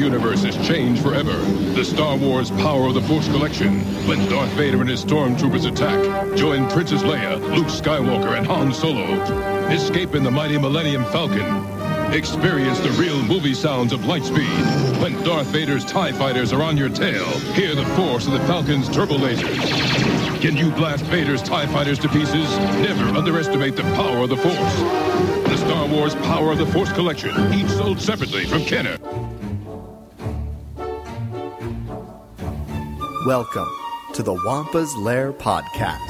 universe has changed forever. The Star Wars Power of the Force collection. When Darth Vader and his stormtroopers attack, join Princess Leia, Luke Skywalker, and Han Solo. Escape in the mighty Millennium Falcon. Experience the real movie sounds of lightspeed. When Darth Vader's TIE fighters are on your tail, hear the force of the Falcon's turbo lasers. Can you blast Vader's TIE fighters to pieces? Never underestimate the power of the Force. The Star Wars Power of the Force collection, each sold separately from Kenner. Welcome to the Wampa's Lair podcast.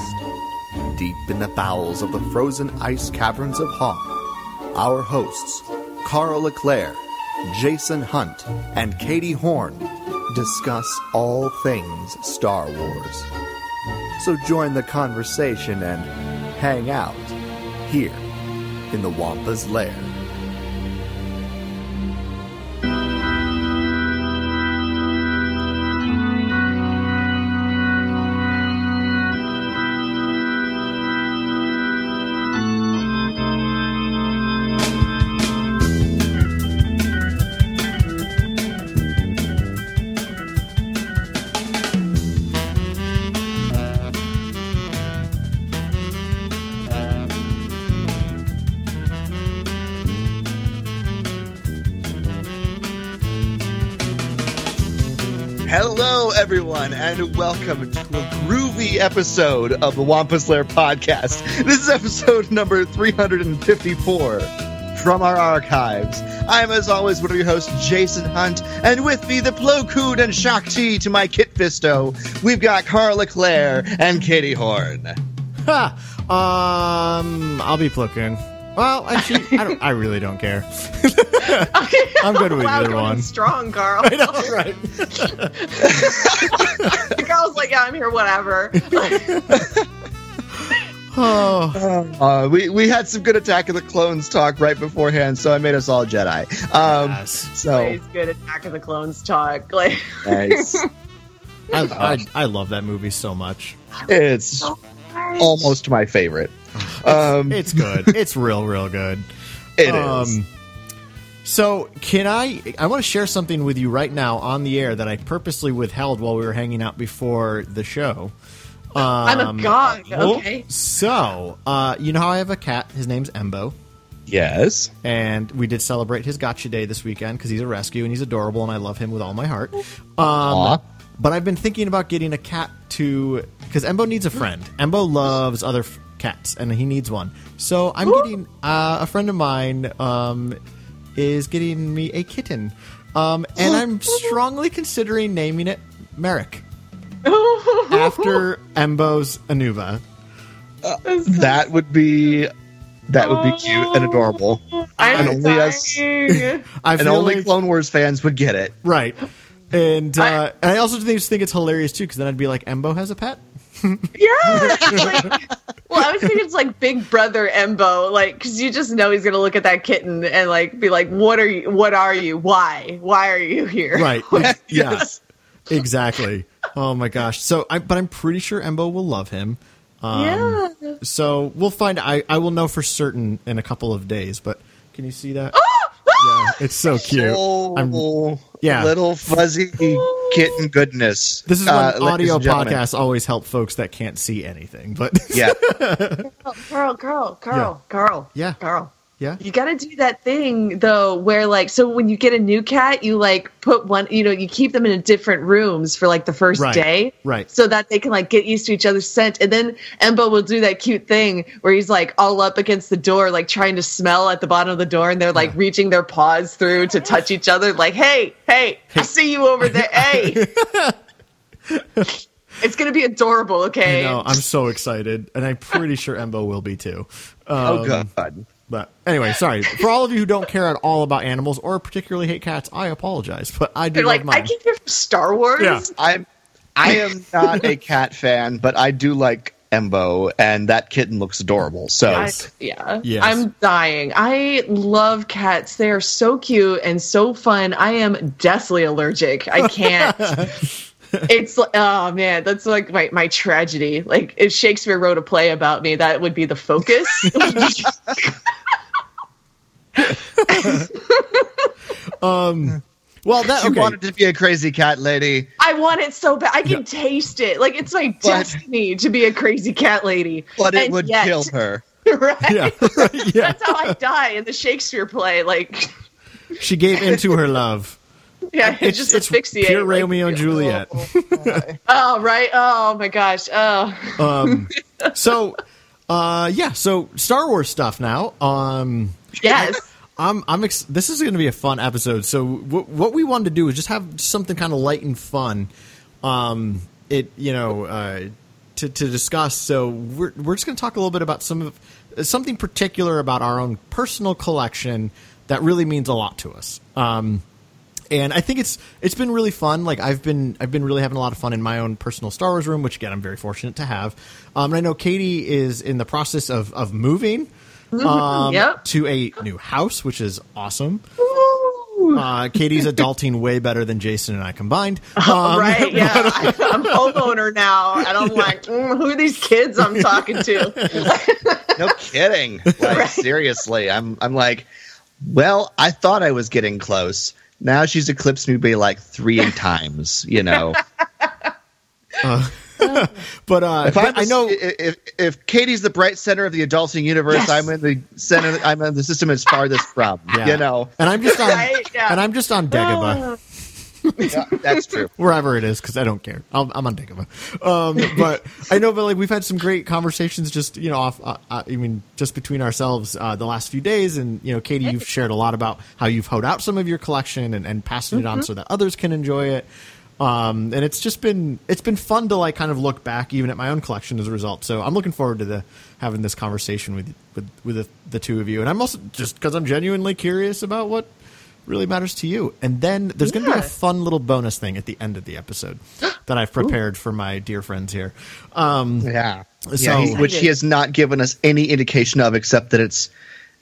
Deep in the bowels of the frozen ice caverns of Hoth, our hosts, Carl Leclerc, Jason Hunt, and Katie Horn, discuss all things Star Wars. So join the conversation and hang out here in the Wampa's Lair. Everyone, and welcome to a groovy episode of the Wampa's Lair podcast. This is episode number 354 from our archives. I'm, as always, one of your hosts, Jason Hunt, and with me, the Plo Koon and Shaak Ti to my Kit Fisto, we've got Carla Leclerc and Katie Horn. Ha! Um, I'll be plucking. Well, actually, I don't. I really don't care. I'm good with wow, either going one. Strong, Carl. I know, right? Carl's like, yeah, I'm here, whatever. Oh, Uh, we, we had some good Attack of the Clones talk right beforehand, so I made us all Jedi. Um, yes. So, He's good Attack of the Clones talk. Like, nice. I, I, I love that movie so much. It's almost my favorite. Um, It's good. it's real, real good. it is. Um, so, can I? I want to share something with you right now on the air that I purposely withheld while we were hanging out before the show. Um, I'm a god. Okay. So, uh, you know how I have a cat? His name's Embo. Yes. and we did celebrate his gotcha day this weekend because he's a rescue and he's adorable and I love him with all my heart. Um, Aw. but I've been thinking about getting a cat to because Embo needs a friend. Embo loves other f- cats and he needs one. So I'm getting uh, a friend of mine um, is getting me a kitten, um, and I'm strongly considering naming it Marrok after Embo's anooba. That would be that would be cute and adorable. I'm And only us- dying. I And only like- Clone Wars fans would get it. Right. And uh, and I also think, think it's hilarious too because then I'd be like, Embo has a pet. yeah. Like, well, I was thinking it's like Big Brother Embo, like because you just know he's gonna look at that kitten and like be like, "What are you? What are you? Why? Why are you here?" Right. Yes. Yeah. Exactly. Oh my gosh. So, I, but I'm pretty sure Embo will love him. Um, Yeah. So we'll find. I I will know for certain in a couple of days. But can you see that? Yeah, it's so cute. Oh, I'm- yeah. little fuzzy kitten goodness. This is when Uh, ladies audio podcasts always help folks that can't see anything. But Yeah, Oh, Carl, Carl, Carl, Carl. Yeah. Carl. Yeah, You got to do that thing though, where like, so when you get a new cat, you like put one, you know, you keep them in different rooms for like the first Right, day, right. So that they can like get used to each other's scent, and then Embo will do that cute thing where he's like all up against the door, like trying to smell at the bottom of the door, and they're like reaching their paws through to touch each other, like, hey, hey, I see you over there, hey. It's gonna be adorable, okay? I know. I'm so excited, and I'm pretty sure Embo will be too. oh Um, god. But anyway, sorry for all of you who don't care at all about animals or particularly hate cats. I apologize, but I do They're love like, mine. I came here from Star Wars. Yeah. I'm I am not a cat fan, but I do like Embo, and that kitten looks adorable. So I, yeah. Yes. I'm dying. I love cats. They are so cute and so fun. I am deathly allergic. I can't. it's oh man, that's like my, my tragedy. Like if Shakespeare wrote a play about me, that would be the focus. um Well, that She okay. wanted to be a crazy cat lady. I want it so bad. I can taste it. Like it's my But- destiny to be a crazy cat lady. But it And would yet- kill her. right? yeah, right, yeah. That's how I die in the Shakespeare play. Like, She gave into her love. yeah, It's- just it's asphyxiate. pure like- Romeo and Juliet. Oh right. Oh my gosh. Oh. Um, so, uh, yeah. So Star Wars stuff now. Um, Yes. I'm, I'm. Ex- this is going to be a fun episode. So, w- what we wanted to do is just have something kind of light and fun. Um, it, you know, uh, to to discuss. So, we're we're just going to talk a little bit about some of something particular about our own personal collection that really means a lot to us. Um, and I think it's it's been really fun. Like I've been I've been really having a lot of fun in my own personal Star Wars room, which again I'm very fortunate to have. Um, and I know Katie is in the process of of moving um, Yep. to a new house, which is awesome. Uh, Katie's adulting way better than Jason and I combined. Oh, Um, right, yeah. I, I'm homeowner now, and I'm like, mm, who are these kids I'm talking to? No kidding. Like Right. seriously, I'm I'm like, well, I thought I was getting close. Now she's eclipsed me by like three times. You know, But uh, if I'm I know if if Katie's the bright center of the adulting universe, Yes. I'm in the center. I'm in the system as farthest from. yeah. You know, and I'm just on Right, yeah. and I'm just on Dagobah. Yeah, that's true. wherever it is because I don't care. I'll, I'm on Dagobah. Um, but I know, but like we've had some great conversations just you know off. Uh, uh, I mean, just between ourselves uh, the last few days, and you know, Katie, you've shared a lot about how you've hoed out some of your collection and, and passing it on so that others can enjoy it. Um, and it's just been it's been fun to like kind of look back even at my own collection as a result. So I'm looking forward to the having this conversation with with with the, the two of you. And I'm also just because I'm genuinely curious about what really matters to you. And then there's going to be a fun little bonus thing at the end of the episode that I've prepared for my dear friends here. Um, Yeah. So- yeah he- which he has not given us any indication of, except that it's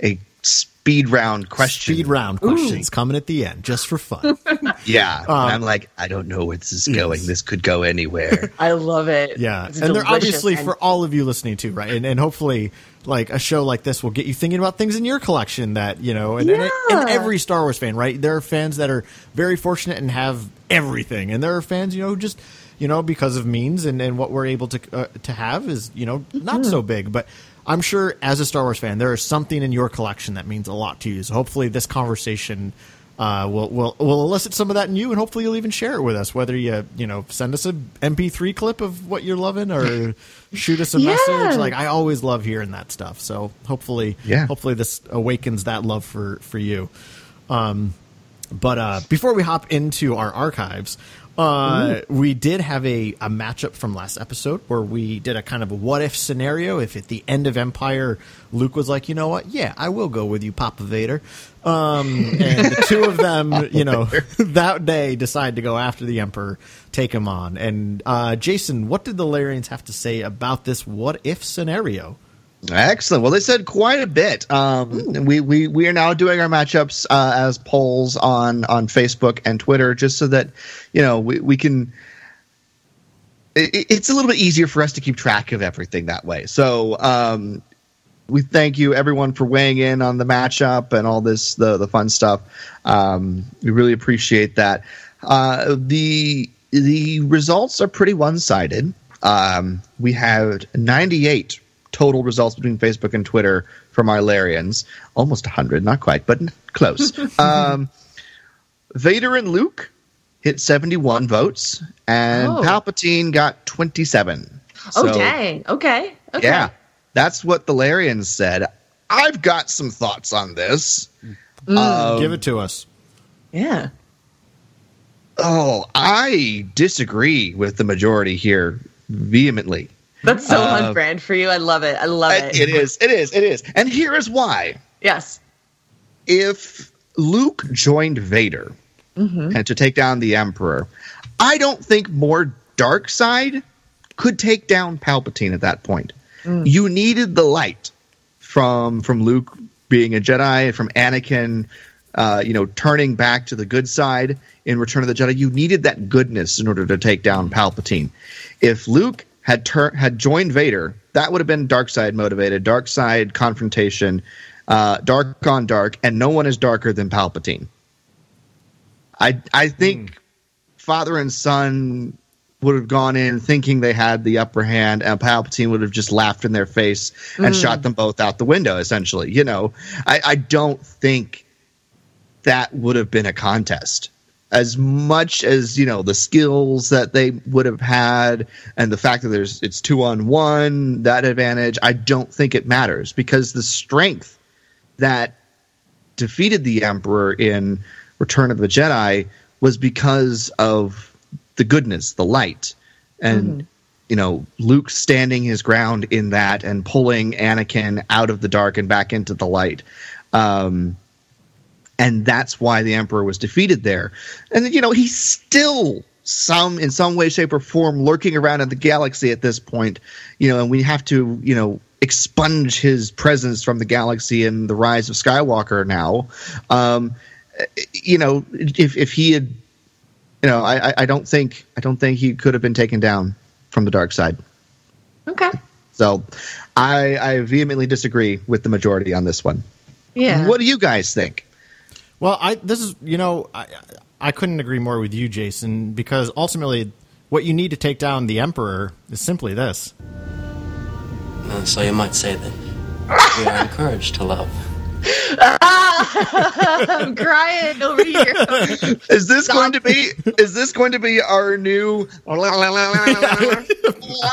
a speed round question. speed round questions coming at the end just for fun. Yeah. and I'm like, I don't know where this is going. This could go anywhere. I love it. Yeah, It's and they're obviously And- for all of you listening too, right? And, and hopefully, like a show like this will get you thinking about things in your collection that you know, and, and, and every Star Wars fan, right? There are fans that are very fortunate and have everything, and there are fans, you know, who just you know because of means and, and what we're able to uh, to have is you know not Mm-hmm. so big, but. I'm sure as a Star Wars fan, there is something in your collection that means a lot to you. So hopefully, this conversation uh, will we'll, we'll elicit some of that in you, and hopefully, you'll even share it with us. Whether you you know send us a MP3 clip of what you're loving, or shoot us a Yeah. message. Like I always love hearing that stuff. So hopefully, Yeah. hopefully this awakens that love for for you. Um, but uh, before we hop into our archives, uh, we did have a, a matchup from last episode where we did a kind of a what if scenario. If at the end of Empire, Luke was like, you know what? Yeah, I will go with you, Papa Vader. Um, and the two of them, you know, that day decide to go after the Emperor, take him on. And uh, Jason, what did the Lairians have to say about this what if scenario? Excellent. Well, they said quite a bit. Um, we, we we are now doing our matchups uh, as polls on on Facebook and Twitter, just so that you know we we can. It, it's a little bit easier for us to keep track of everything that way. So um, we thank you everyone for weighing in on the matchup and all this the the fun stuff. Um, we really appreciate that. Uh, the the results are pretty one sided. Um, we have 98 total results between Facebook and Twitter from our Lairians. Almost 100, not quite, but close. um, Vader and Luke hit 71 votes, and Oh. Palpatine got 27. Oh So, dang. Okay. Okay. Yeah, that's what the Lairians said. I've got some thoughts on this. Um, Give it to us. Yeah. Oh, I disagree with the majority here vehemently. That's so Uh, on brand for you. I love it. I love it. it is, it is, it is. And here is why. Yes. if Luke joined Vader and to take down the Emperor, I don't think more dark side could take down Palpatine at that point. You needed the light from from Luke being a Jedi, from Anakin, uh, you know, turning back to the good side in Return of the Jedi. You needed that goodness in order to take down Palpatine. If Luke had tur- had joined Vader, that would have been dark side motivated, dark side confrontation, uh, dark on dark, and no one is darker than Palpatine. I I think father and son would have gone in thinking they had the upper hand, and Palpatine would have just laughed in their face and shot them both out the window. Essentially, you know, I, I don't think that would have been a contest. As much as you know the skills that they would have had, and the fact that there's it's two on one that advantage, I don't think it matters because the strength that defeated the Emperor in Return of the Jedi was because of the goodness, the light, and you know Luke standing his ground in that and pulling Anakin out of the dark and back into the light. Um, and that's why the Emperor was defeated there. And you know he's still some in some way, shape, or form lurking around in the galaxy at this point. You know, and we have to you know expunge his presence from the galaxy in the rise of Skywalker now. Um, you know, if if he had, you know, I, I- I don't think I don't think he could have been taken down from the dark side. Okay. So, I I vehemently disagree with the majority on this one. Yeah. What do you guys think? Well, I this is you know I I couldn't agree more with you, Jason, because ultimately what you need to take down the emperor is simply this. Uh, so you might say that we are encouraged to love. I'm crying over here. Is this going to be is this going to be our new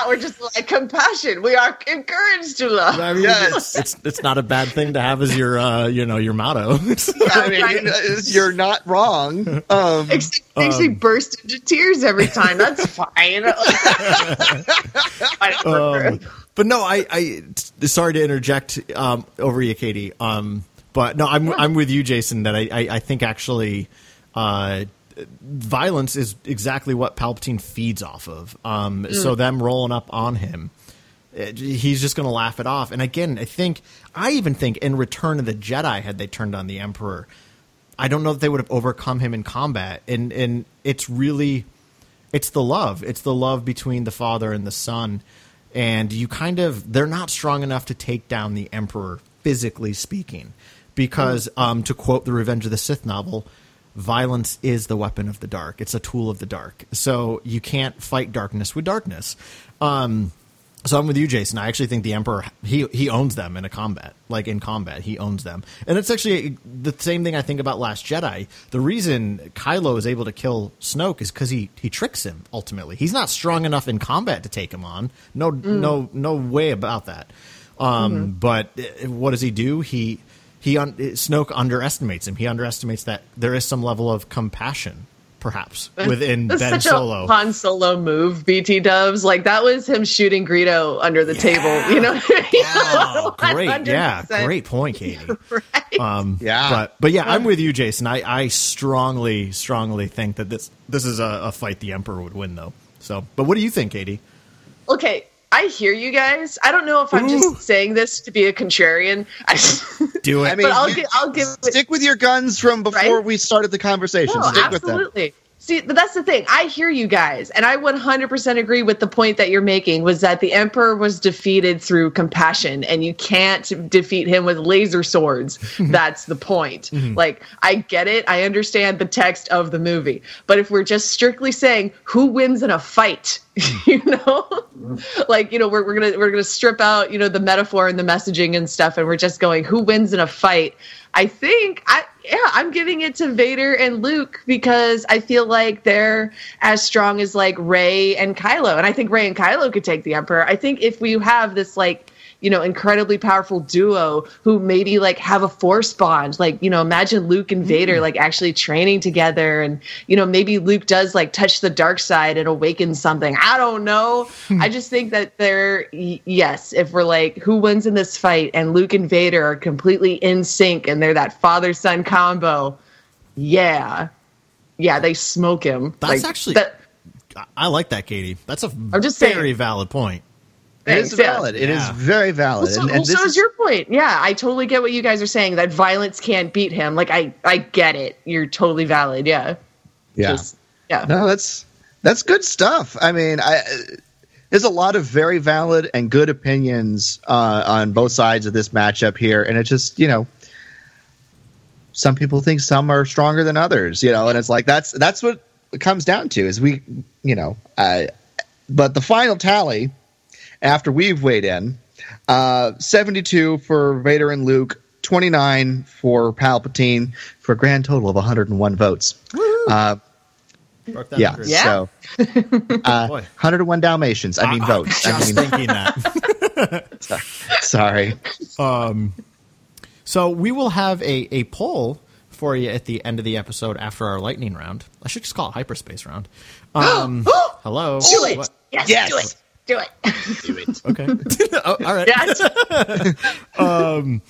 We're just like compassion. We are encouraged to love. I mean, Yes. it's it's not a bad thing to have as your uh, you know your motto. I mean, you're not wrong. Um, Makes makes me burst into tears every time. That's fine. Whatever. Um, but no, I, I t- sorry to interject um, over you, Katie. Um, but no, I'm I'm with you, Jason. That I I, I think actually. Uh, Violence is exactly what Palpatine feeds off of. Um, So them rolling up on him, he's just going to laugh it off. And again, I think I even think in Return of the Jedi, had they turned on the Emperor, I don't know that they would have overcome him in combat. And and it's really it's the love. It's the love between the father and the son. And you kind of they're not strong enough to take down the emperor physically speaking. Because um, to quote the Revenge of the Sith novel, violence is the weapon of the dark. It's a tool of the dark. So you can't fight darkness with darkness. Um, so I'm with you, Jason. I actually think the Emperor he he owns them in a combat, like in combat, he owns them, and it's actually the same thing I think about Last Jedi. The reason Kylo is able to kill Snoke is because he he tricks him. Ultimately, he's not strong enough in combat to take him on. No, no, no way about that. Um, But uh, what does he do? He he un- Snoke underestimates him. He underestimates that there is some level of compassion, perhaps, within That's Ben such Solo. a Han Solo move, BT Dubs. Like that was him shooting Greedo under the table. You know, Oh, great, yeah, 100%. great point, Katie. Right. Um, Yeah. but but yeah, I'm with you, Jason. I, I strongly strongly think that this this is a, a fight the Emperor would win, though. So, but what do you think, Katie? okay, I hear you guys. I don't know if I'm Ooh. just saying this to be a contrarian. I, Do it. I mean, but I'll you- give I'll give it stick with your guns from before Right? we started the conversation. No, stick with them. See, but that's the thing. I hear you guys, and I 100% agree with the point that you're making was that the emperor was defeated through compassion, and you can't defeat him with laser swords. that's the point. Mm-hmm. Like, I get it. I understand the text of the movie, but if we're just strictly saying who wins in a fight, you know, mm-hmm. like you know, we're, we're gonna we're gonna strip out you know the metaphor and the messaging and stuff, and we're just going who wins in a fight. I think I yeah, I'm giving it to Vader and Luke because I feel like they're as strong as like Rey and Kylo. And I think Rey and Kylo could take the Emperor. I think if we have this like you know, incredibly powerful duo who maybe like have a force bond. Like, you know, imagine Luke and Vader mm. like actually training together and, you know, maybe Luke does like touch the dark side and awakens something. I don't know. Hmm. I just think that they're, yes, if we're like, who wins in this fight and Luke and Vader are completely in sync and they're that father son combo, yeah. Yeah, they smoke him. That's Like, actually- that, I- I like that, Katie. That's a I'm just very saying. valid point. It is Thanks, yeah. valid. It is very valid. Well, so, and, well, and this so is is your point. Yeah, I totally get what you guys are saying. That violence can't beat him. Like I, I get it. You're totally valid. Yeah. yeah. Just- yeah. No, that's that's good stuff. I mean, I there's a lot of very valid and good opinions uh, on both sides of this matchup here, and it just you know, some people think some are stronger than others, you know, and it's like that's that's what it comes down to is we, you know, uh, but the final tally after we've weighed in, uh, 72 for Vader and Luke, 29 for Palpatine, for a grand total of 101 votes. Uh, yeah. Yeah. so uh, 101 Dalmatians. I mean I- votes. I Just mean, thinking that. sorry. Um, So we will have a, a poll for you at the end of the episode after our lightning round. I should just call it hyperspace round. Um, hello. Do it. What? Yes, Yes. do it. Do it. Do it. Okay. oh, all right. yes.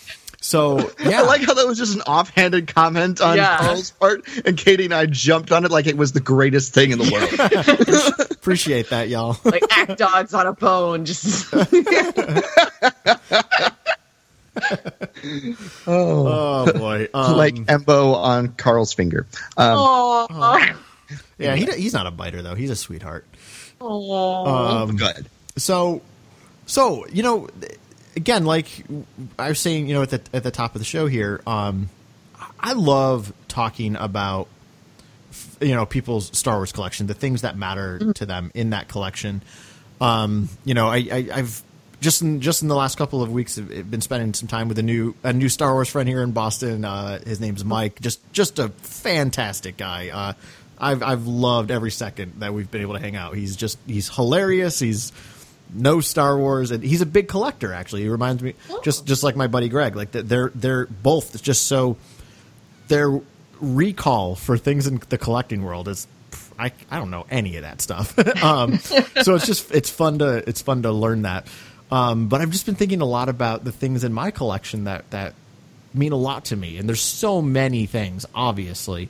So yeah, I like how that was just an offhanded comment on Yeah. Carl's part, and Katie and I jumped on it like it was the greatest thing in the world. appreciate that, y'all. like act dogs on a bone. Just Oh boy. Um, like Embo on Carl's finger. Um, oh, yeah, he, he's not a biter though. He's a sweetheart. Oh. good. So, so you know, again, like I was saying, you know, at the at the top of the show here, um, I love talking about you know people's Star Wars collection, the things that matter to them in that collection. Um, you know, I, I I've just in just in the last couple of weeks have been spending some time with a new a new Star Wars friend here in Boston. Uh, his name's Mike. Just just a fantastic guy. Uh, I've I've loved every second that we've been able to hang out. He's just he's hilarious. He's no Star Wars, and he's a big collector. Actually, he reminds me just just like my buddy Greg. Like they're they're both just so their recall for things in the collecting world is I, I don't know any of that stuff. um, so it's just it's fun to it's fun to learn that. Um, but I've just been thinking a lot about the things in my collection that that mean a lot to me, and there's so many things, obviously.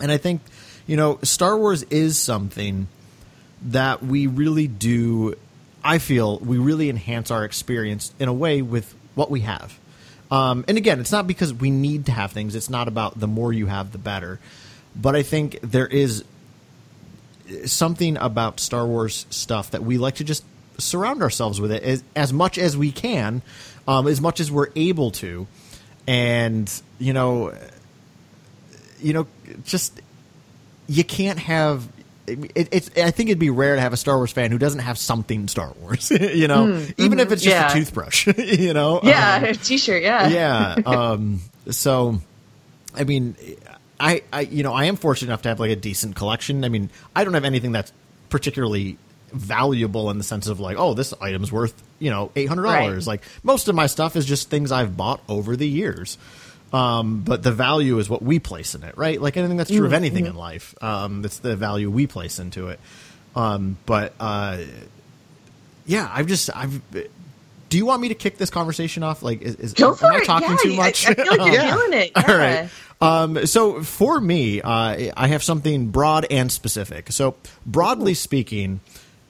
And I think you know Star Wars is something that we really do. I feel we really enhance our experience in a way with what we have. Um, and again, it's not because we need to have things. It's not about the more you have, the better. But I think there is something about Star Wars stuff that we like to just surround ourselves with it as, as much as we can, um, as much as we're able to. And, you know, you know, just you can't have. It, it's. I think it'd be rare to have a Star Wars fan who doesn't have something Star Wars. you know, even if it's just yeah. a toothbrush. you know. yeah, Um, a t-shirt. Yeah. yeah. Um, so, I mean, I, I, you know, I am fortunate enough to have like a decent collection. I mean, I don't have anything that's particularly valuable in the sense of like, oh, this item's worth, you know, eight hundred dollars. Right. Like most of my stuff is just things I've bought over the years. Um, but the value is what we place in it, right? Like anything that's true of anything in life. Um, it's the value we place into it. Um, but uh, yeah, I've just I've. Do you want me to kick this conversation off? Like, is, is Go for am I talking yeah, too much? I, feel like you're Yeah. killing it. All Yeah. right. Um, so for me, uh, I have something broad and specific. So broadly speaking,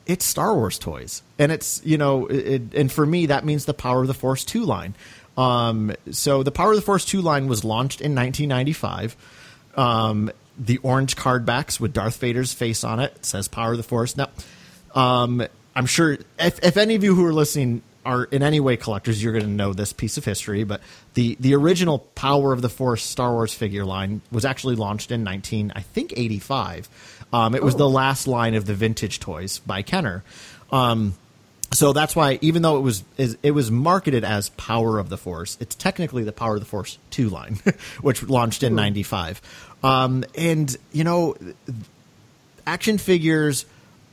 it's Star Wars toys, and it's you know, it, and for me that means the Power of the Force two line. Um, so the Power of the Force two line was launched in 1995. Um, the orange card backs with Darth Vader's face on it, it says Power of the Force. Now, um, I'm sure if, if any of you who are listening are in any way collectors, you're going to know this piece of history. But the the original Power of the Force Star Wars figure line was actually launched in 19, I think, 85. Um, it was the last line of the vintage toys by Kenner. Um, so that's why, even though it was is, it was marketed as Power of the Force, it's technically the Power of the Force two line, which launched in '95. Um, and you know, action figures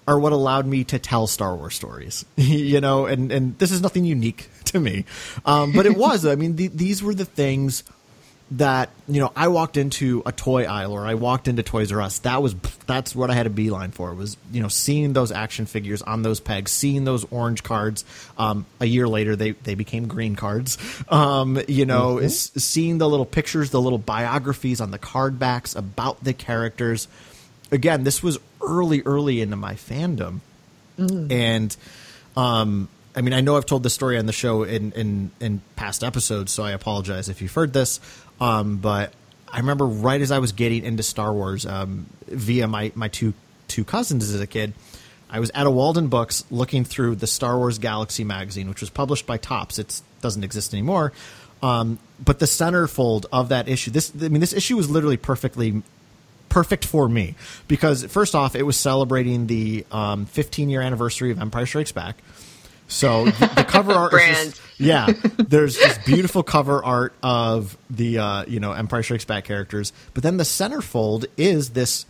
are what allowed me to tell Star Wars stories. you know, and and this is nothing unique to me, um, but it was. I mean, the, these were the things that you know I walked into a toy aisle or I walked into Toys R Us. That was that's what I had a beeline for. Was you know seeing those action figures on those pegs, seeing those orange cards. Um, a year later, they they became green cards. Um, you know, s- seeing the little pictures, the little biographies on the card backs about the characters. Again, this was early, early into my fandom, and um, I mean, I know I've told this story on the show in, in, in past episodes, so I apologize if you've heard this. Um, but I remember right as I was getting into Star Wars um, via my, my two two cousins as a kid, I was at a Waldenbooks looking through the Star Wars Galaxy magazine, which was published by Topps. It doesn't exist anymore. Um, but the centerfold of that issue, this I mean, this issue was literally perfectly perfect for me because first off, it was celebrating the um, 15 year anniversary of Empire Strikes Back. So the, the cover art is Brand. just, yeah, there's this beautiful cover art of the uh, you know Empire Strikes Back characters, but then the centerfold is this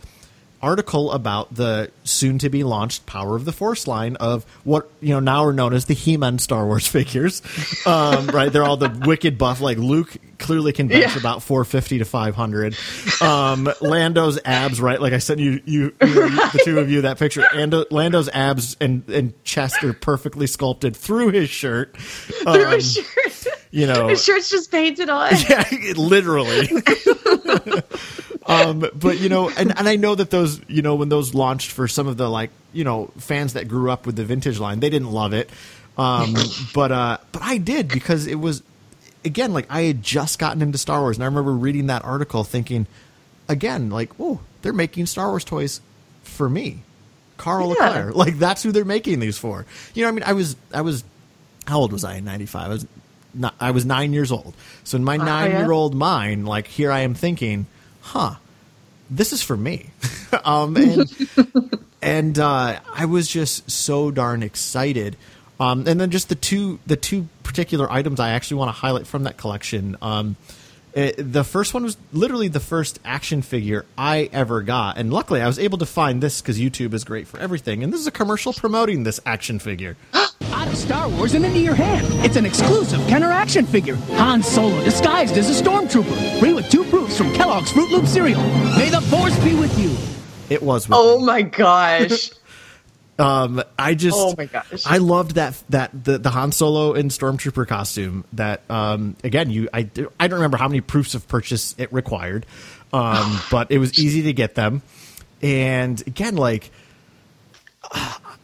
article about the soon to be launched Power of the Force line of what you know now are known as the He-Man Star Wars figures. Um, right, they're all the wicked buff. Like Luke clearly can bench Yeah. about 450 to 500. Um, Lando's abs, right? Like I sent you, you, you know, the two of you that picture. Lando, Lando's abs and and chest are perfectly sculpted through his shirt. Through Um, his shirt. you know, His shirt's just painted on. yeah, literally. um, but you know, and, and I know that those, you know, when those launched for some of the like, you know, fans that grew up with the vintage line, they didn't love it. Um, but uh, but I did because it was again like I had just gotten into Star Wars, and I remember reading that article, thinking again like, oh, they're making Star Wars toys for me, Carl Yeah. Leclerc. Like that's who they're making these for. You know, I mean, I was I was how old was I in '95? I was I was nine years old. So in my yeah? nine year old mind, like here I am thinking, huh, this is for me. um, and and uh, I was just so darn excited. Um, and then just the two the two particular items I actually want to highlight from that collection. Um, it, the first one was literally the first action figure I ever got, and luckily I was able to find this because YouTube is great for everything. And this is a commercial promoting this action figure. Out of Star Wars and into your hand. It's an exclusive Kenner action figure. Han Solo disguised as a stormtrooper. Free with two proofs from Kellogg's Froot Loop cereal. May the Force be with you. It was. with Oh me. my gosh. um, I just Oh my gosh. I loved that that the, the Han Solo and Stormtrooper costume that um again you I do- I don't remember how many proofs of purchase it required um but it was easy to get them and again like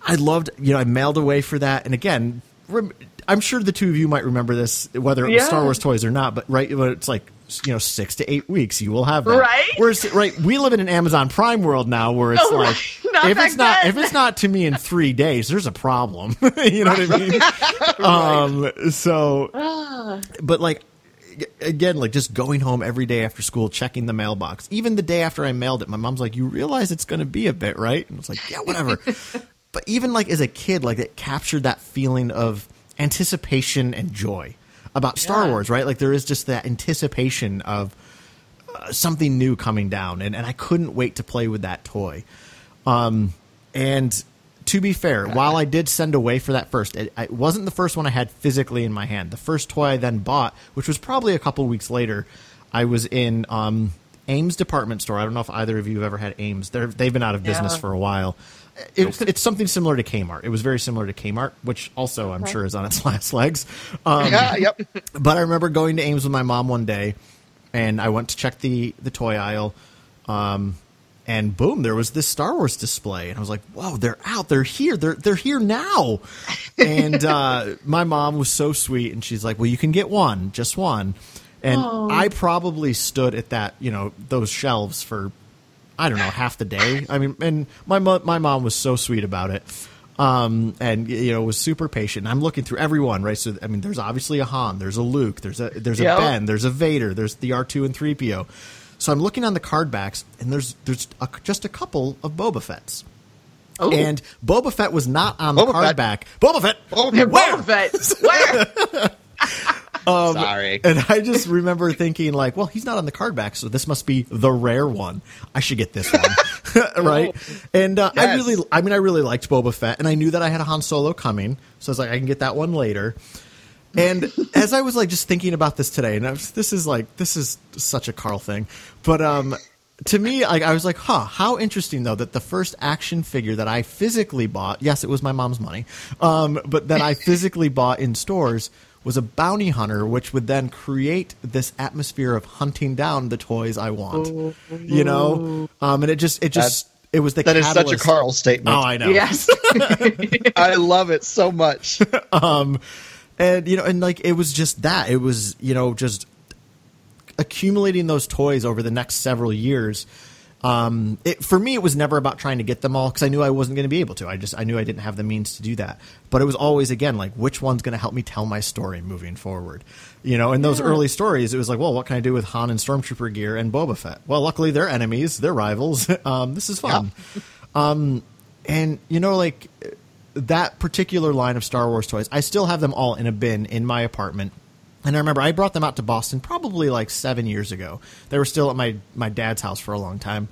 I loved you know I mailed away for that and again rem- I'm sure the two of you might remember this whether it was. Star Wars toys or not but right it's like you know 6 to 8 weeks you will have that Right? whereas right we live in an Amazon Prime world now where it's Oh, like right. If it's not then. if it's not to me in three days, there's a problem. you know what I mean? Um, so, but like again, like just going home every day after school, checking the mailbox. Even the day after I mailed it, my mom's like, "You realize it's going to be a bit, right?" And I was like, "Yeah, whatever." But even like as a kid, like it captured that feeling of anticipation and joy about Star Yeah. Wars, right? Like there is just that anticipation of uh, something new coming down, and, and I couldn't wait to play with that toy. Um, and to be fair, while I did send away for that first, it, it wasn't the first one I had physically in my hand. The first toy I then bought, which was probably a couple weeks later, I was in um, Ames department store. I don't know if either of you have ever had Ames. They're, they've been out of business Yeah. for a while. It's, it's something similar to Kmart. It was very similar to Kmart, which also I'm sure is on its last legs. Um, yeah, yep. but I remember going to Ames with my mom one day, and I went to check the the toy aisle, um, and boom, there was this Star Wars display, and I was like, "Whoa, they're out! They're here! They're they're here now!" and uh, my mom was so sweet, and she's like, "Well, you can get one, just one." And I probably stood at that, you know, those shelves for I don't know half the day. I mean, and my mo- my mom was so sweet about it, um, and you know was super patient. I'm looking through everyone, right? So I mean, there's obviously a Han, there's a Luke, there's a there's a Yep. Ben, there's a Vader, there's the R2 and 3PO. So I'm looking on the card backs, and there's there's a, just a couple of Boba Fett's. Oh. And Boba Fett was not on the card Fett. back. Boba Fett. Boba Where? Boba Fett. Where? Sorry. And I just remember thinking, like, well, he's not on the card back, so this must be the rare one. I should get this one, right? And uh, I really, I mean, I really liked Boba Fett, and I knew that I had a Han Solo coming, so I was like, I can get that one later. And as I was like just thinking about this today, and I was, this is like this is such a Carl thing, but um, to me, like I was like, huh, how interesting though that the first action figure that I physically bought, yes, it was my mom's money, um, but that I physically bought in stores was a bounty hunter, which would then create this atmosphere of hunting down the toys I want, you know, um, and it just it just it was the That is such a Carl statement. Oh, I know. yes. I love it so much. and you know and like it was just that it was you know just accumulating those toys over the next several years Um, it, for me, it was never about trying to get them all because I knew I wasn't going to be able to. I just I knew I didn't have the means to do that. But it was always again like which one's going to help me tell my story moving forward. You know, in those early stories, it was like, well, what can I do with Han and Stormtrooper gear and Boba Fett? Well, luckily they're enemies, they're rivals. um, this is fun. Um, and you know, like that particular line of Star Wars toys, I still have them all in a bin in my apartment. And I remember I brought them out to Boston probably like seven years ago. They were still at my, my dad's house for a long time.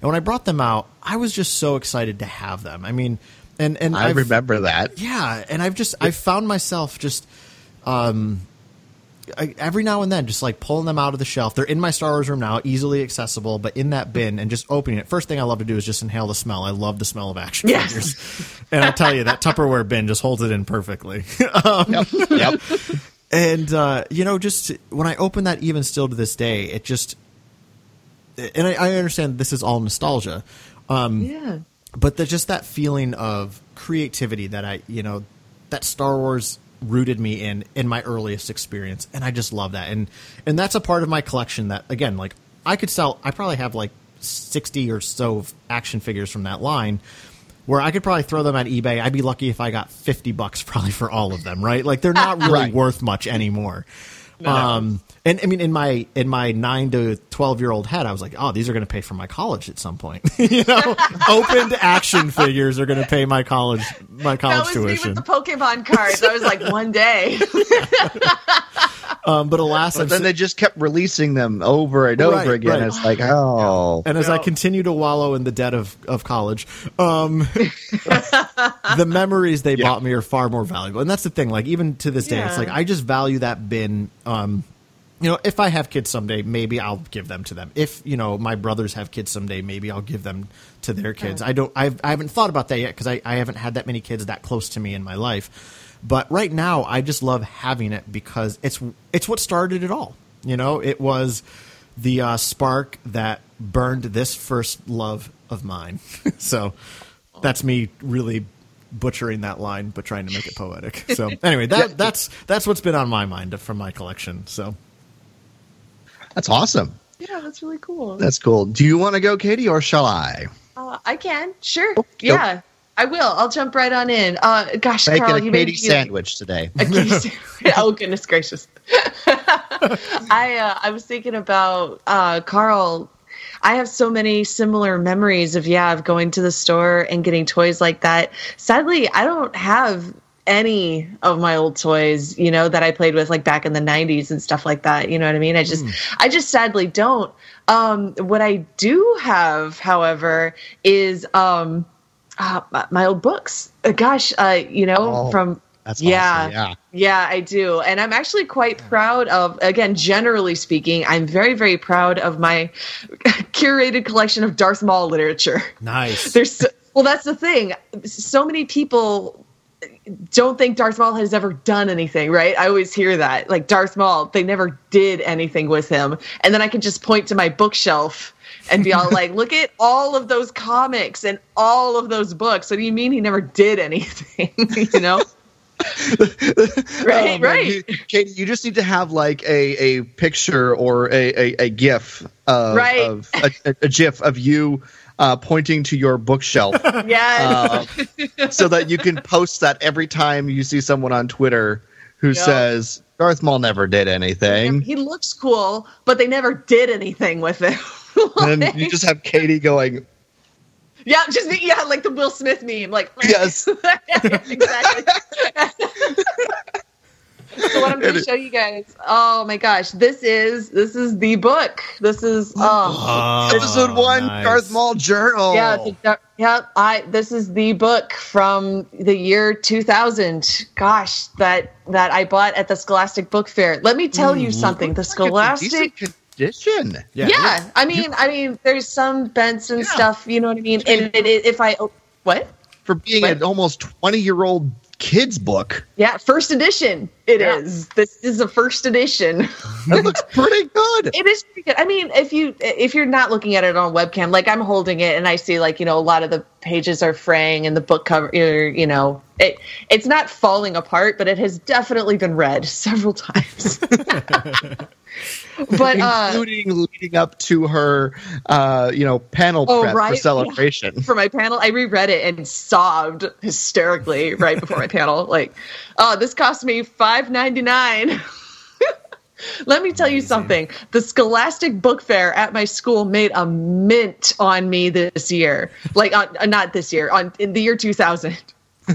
And when I brought them out, I was just so excited to have them. I mean, and, and I I've- remember that. yeah, and I've just I've found myself just um I, every now and then just like pulling them out of the shelf. They're in my Star Wars room now, easily accessible, but in that bin and just opening it. First thing I love to do is just inhale the smell. I love the smell of action Yes. figures. And I tell you that Tupperware bin just holds it in perfectly. Um, Yep. And uh, you know, just when I open that, even still to this day, it just. And I, I understand this is all nostalgia, um, Yeah. but there's just that feeling of creativity that I, you know, that Star Wars rooted me in in my earliest experience, and I just love that. And and that's a part of my collection that again, like I could sell. I probably have like sixty or so action figures from that line. Where I could probably throw them on eBay. I'd be lucky if I got fifty bucks probably for all of them, right? Like they're not really Right. worth much anymore. Um, and I mean, in my in my nine to twelve year old head, I was like, "Oh, these are going to pay for my college at some point." you know, opened action figures are going to pay my college my That college was me tuition. with the Pokemon cards. I was like, one day. Um, but alas, But then si- they just kept releasing them over and over Right, again. right. It's like, oh, and as I continue to wallow in the debt of, of college, um, the memories they bought me are far more valuable. And that's the thing. Like even to this day, it's like I just value that bin. Um, you know, if I have kids someday, maybe I'll give them to them. If you know my brothers have kids someday, maybe I'll give them to their kids. I don't. I've, I haven't thought about that yet because I, I haven't had that many kids that close to me in my life. But right now, I just love having it because it's it's what started it all. You know, it was the uh, spark that burned this first love of mine. so that's me really butchering that line, but trying to make it poetic. So anyway, that that's that's what's been on my mind from my collection. So that's awesome. yeah, that's really cool. That's cool. Do you want to go, Katie, or shall I? Uh, I can. Sure. Oh, yeah. I will. I'll jump right on in. Uh, gosh, Making Carl, a you made a me sandwich today. Katie oh goodness gracious! I uh, I was thinking about uh, Carl. I have so many similar memories of yeah of going to the store and getting toys like that. Sadly, I don't have any of my old toys, you know, that I played with like back in the 90s and stuff like that. You know what I mean? I just I just sadly don't. Um what I do have, however, is um uh, my- old books. Uh, gosh, uh, you know, Oh, from That's yeah, awesome. Yeah. yeah, I do. And I'm actually quite proud of, again, generally speaking, I'm very, very proud of my curated collection of Darth Maul literature. nice. There's, so, well, that's the thing. So many people don't think Darth Maul has ever done anything, right? I always hear that. Like Darth Maul, they never did anything with him. And then I can just point to my bookshelf and be all like, look at all of those comics and all of those books. What do you mean he never did anything? you know? right, Oh, right. you- Katie, you just need to have like a, a picture or a, a, a GIF of, Right. of a, a, a GIF of you uh, pointing to your bookshelf yes. uh, so that you can post that every time you see someone on Twitter who Yep. says Darth Maul never did anything. he looks cool, but they never did anything with him. and you just have Katie going, yeah, just yeah, like the Will Smith meme, like Yes. exactly. So what I'm going to show you guys. Oh my gosh, this is this is the book. This is oh ah, episode one, nice. Darth Maul Journal. yeah, the, the- yeah. I this is the book from the year 2000. Gosh, that that I bought at the Scholastic Book Fair. Let me tell you hmm. something. The Looks like it's in Scholastic condition. yeah, I mean, I mean, there's some bents and Yeah. stuff. You know what I mean? And it, it, if I oh, what? For being What? an almost 20 year old kid's book, Yeah, first edition. It is. Yeah. This is a first edition. it looks pretty good. it is pretty good. I mean, if you if you're not looking at it on webcam, like I'm holding it and I see like you know a lot of the pages are fraying and the book cover, er, you know, it it's not falling apart, but it has definitely been read several times. But uh, including leading up to her, uh, you know, panel Oh, prep for celebration. for my panel, I reread it and sobbed hysterically right before my panel. Like, oh, this cost me five ninety nine. Let me tell you something. The Scholastic Book Fair at my school made a mint on me this year. Like, uh, uh, not this year, on in the year two thousand.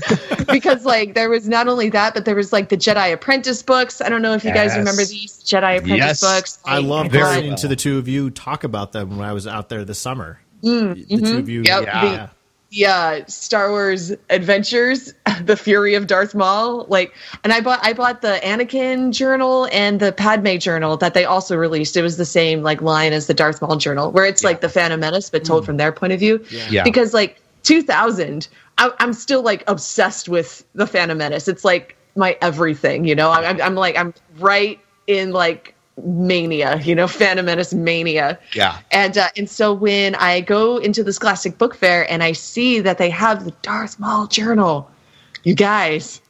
because like there was not only that, but there was like the Jedi Apprentice books. I don't know if you guys remember these Jedi Apprentice Yes. books. I Like, love Very listening well. to the two of you talk about them when I was out there this summer. Mm, the mm-hmm. two of you, Yep. yeah. the uh, Star Wars Adventures, the Fury of Darth Maul. Like, and I bought I bought the Anakin journal and the Padme journal that they also released. It was the same like line as the Darth Maul journal, where it's like the Phantom Menace but told mm. from their point of view. Yeah. Because like 2000, I, I'm still like obsessed with the Phantom Menace. It's like my everything. You know, I'm, I'm, like I'm right in like mania. You know, Phantom Menace mania. Yeah. And uh, and so when I go into this Scholastic Book Fair and I see that they have the Darth Maul journal, you guys,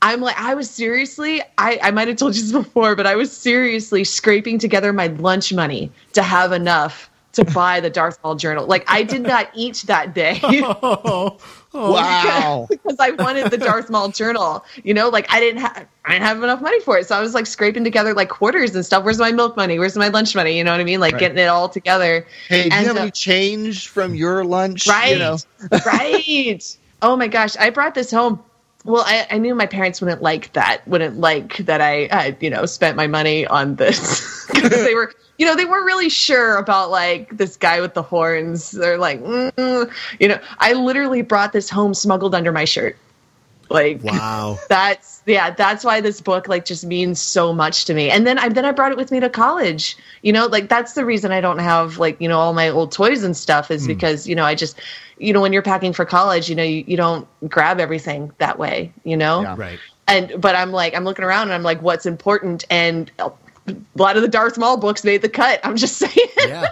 I'm like, I was seriously, I, I might have told you this before, but I was seriously scraping together my lunch money to have enough to buy the Darth Maul journal. Like I did not eat that day. Wow. because I wanted the Darth Maul journal. You know, like I didn't have I didn't have enough money for it, so I was like scraping together like quarters and stuff. Where's my milk money? Where's my lunch money? You know what I mean? Like Right. getting it all together. Hey, do And, you have uh, any change from your lunch? Right. You know? right. Oh my gosh. I brought this home. Well, I, I knew my parents wouldn't like that, wouldn't like that I, I you know, spent my money on this because they were, you know, they weren't really sure about like this guy with the horns. They're like, mm, you know, I literally brought this home smuggled under my shirt. Like, Wow. that's yeah that's why this book like just means so much to me and then i then i brought it with me to college you know like that's the reason i don't have like you know all my old toys and stuff is because you know i just you know when you're packing for college you know you, you don't grab everything that way you know Yeah. Right. and but i'm like i'm looking around and i'm like what's important and a lot of the darth maul books made the cut. I'm just saying. Yeah.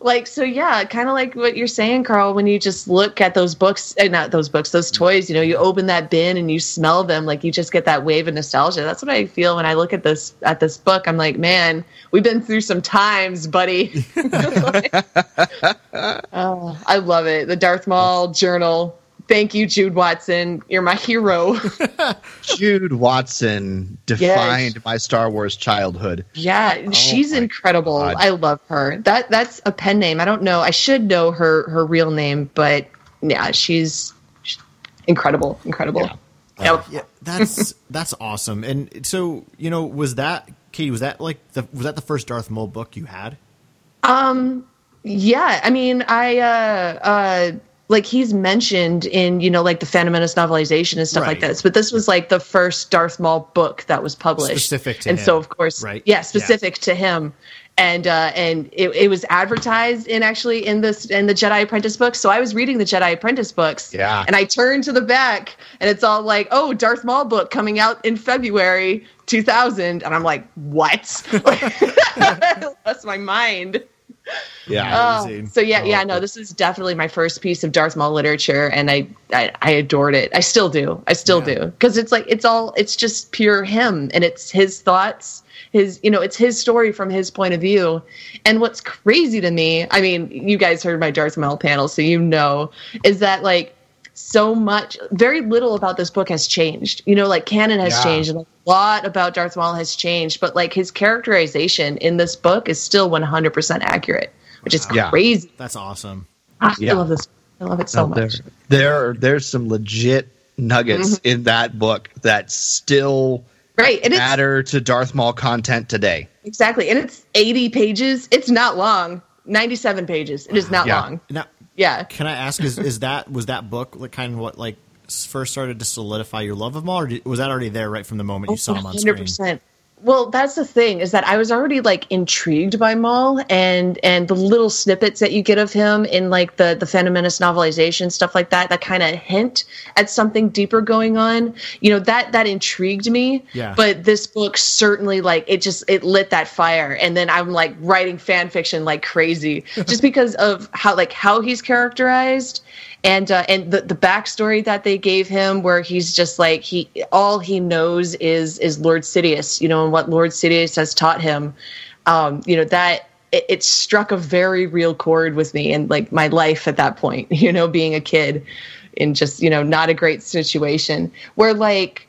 like so yeah kind of like what you're saying carl when you just look at those books uh, not those books those toys you know you open that bin and you smell them like you just get that wave of nostalgia. That's what i feel when i look at this at this book. I'm like man we've been through some times buddy. Oh, i love it. The darth maul journal thank you jude watson you're my hero Jude Watson defined my Star Wars childhood. Yeah, she's Oh my incredible. God. I love her. That that's a pen name. I don't know. I should know her her real name, but yeah, she's she's incredible, incredible. Yeah. Yep. Yeah, that's that's awesome. And so, you know, was that Katie? Was that like the was that the first Darth Maul book you had? Um yeah, I mean, I uh uh like he's mentioned in you know like the Phantom Menace novelization and stuff like this, but this was like the first Darth Maul book that was published, Specific to and him, so of course, right? Yeah, specific to him, and uh, and it, it was advertised in actually in this in the Jedi Apprentice books. So I was reading the Jedi Apprentice books, Yeah. and I turned to the back, and it's all like, oh, Darth Maul book coming out in February 2000, and I'm like, what? I lost my mind. Yeah. Oh, so yeah, yeah, Oh, no, this is definitely my first piece of Darth Maul literature, and I, I, I adored it. I still do. I still Yeah. do because it's like it's all it's just pure him, and it's his thoughts, his you know, it's his story from his point of view. And what's crazy to me, I mean, you guys heard my Darth Maul panel, so you know, is that like so much, very little about this book has changed. You know, like canon has Yeah. changed, and a lot about Darth Maul has changed, but like his characterization in this book is still 100% accurate, which is Yeah. crazy. That's awesome. I Yeah. love this. I love it so No, there, much. there, are, there's some legit nuggets Mm-hmm. in that book that still Right, and it's matter to Darth Maul content today. exactly, and it's 80 pages. It's not long. 97 pages. It is not Yeah. long. Now, Yeah. can I ask? Is is that was that book like kind of what like first started to solidify your love of Maul, or was that already there right from the moment you saw him on screen? 100%. Well, that's the thing is that I was already like intrigued by Maul and and the little snippets that you get of him in like the the Phantom Menace novelization stuff like that that kind of hint at something deeper going on. You know that that intrigued me. Yeah. But this book certainly like it just it lit that fire, and then I'm like writing fan fiction like crazy just because of how like how he's characterized and uh, and the the backstory that they gave him, where he's just like he all he knows is is Lord Sidious, you know, and what Lord Sidious has taught him, um, you know, that it, it struck a very real chord with me and like my life at that point, you know, being a kid in just, you know, not a great situation where like,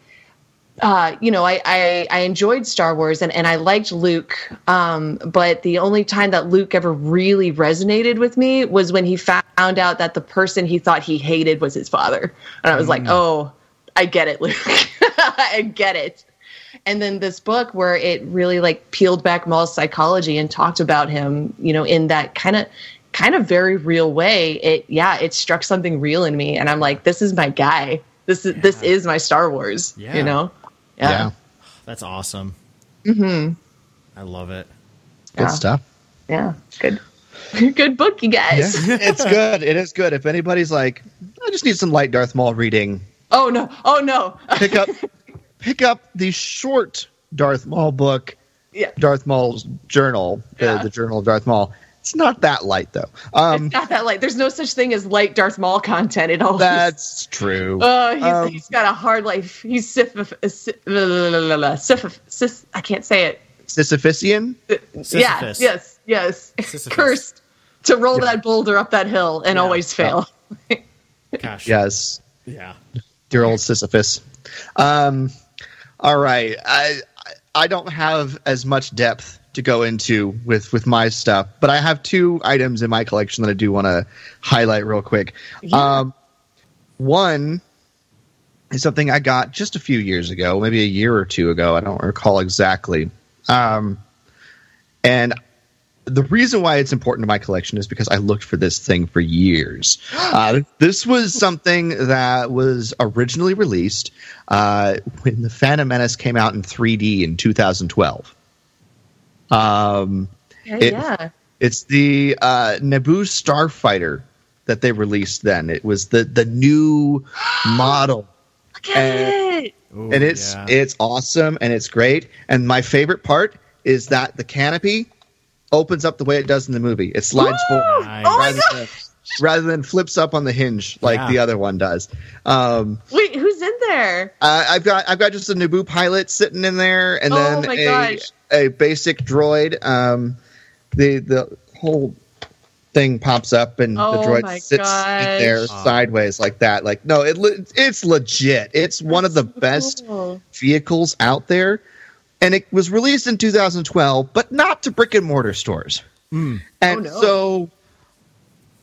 uh, you know, I, I, I enjoyed Star Wars and, and I liked Luke, um, but the only time that Luke ever really resonated with me was when he found out that the person he thought he hated was his father, and I was like, oh, I get it, Luke, I get it. And then this book where it really like peeled back Maul's psychology and talked about him, you know, in that kind of kind of very real way. It yeah, it struck something real in me, and I'm like, this is my guy. This is this is my Star Wars. Yeah. You know. Yeah. That's awesome. Mm-hmm. I love it. Good Yeah. stuff. Yeah, good, good book, you guys. it's good. It is good. If anybody's like, I just need some light Darth Maul reading, Oh no, oh no. pick up pick up the short Darth Maul book, yeah, Darth Maul's journal, the, Yeah. the journal of Darth Maul. It's not that light though. Um, it's not that light. There's no such thing as light Darth Maul content. It always. that's true. Oh, he's, Um, he's got a hard life. He's sif, uh, sif, la, la, la, la, la, sif, sis, I can't say it. Sisyphusian. Yeah, yes, yes. Sisyphus. Cursed to roll that boulder up that hill and Yeah. always fail. Gosh. Yes, Yeah. dear old Sisyphus. Um, all right, I I don't have as much depth to go into with with my stuff, but I have two items in my collection that I do want to highlight real quick. Um, one is something I got just a few years ago, maybe a year or two ago. I don't recall exactly. Um, and the reason why it's important to my collection is because I looked for this thing for years. Uh, this was something that was originally released uh, when the Phantom Menace came out in 3D in 2012. Um, Yeah, It- yeah. it's the uh, Naboo Starfighter that they released then. It was the the new model Look at it. Ooh, and it's yeah. it's awesome and it's great. And my favorite part is that the canopy opens up the way it does in the movie. It slides Woo! forward Nice. Oh rather, god! than, rather than flips up on the hinge like Yeah. the other one does. Um, Wait, who's in there? uh, I've got I've got just a Naboo pilot sitting in there, and Oh then my a gosh. A basic droid. Um, the the whole thing pops up, and the Oh droid my sits there gosh. sideways like that. Like no, it it's legit. It's one of the best Cool. vehicles out there, and it was released in 2012, but not to brick and mortar stores. And Oh, no. so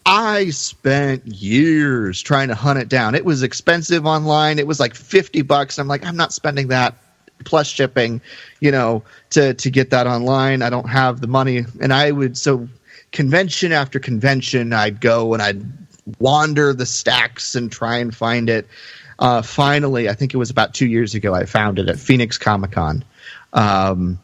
I spent years trying to hunt it down. It was expensive online. It was like 50 bucks. I'm like, I'm not spending that plus shipping, you know, to to get that online. I don't have the money. And I would so convention after convention, I'd go and I'd wander the stacks and try and find it. Uh, finally, I think it was about two years ago, I found it at Phoenix Comic Con. Um,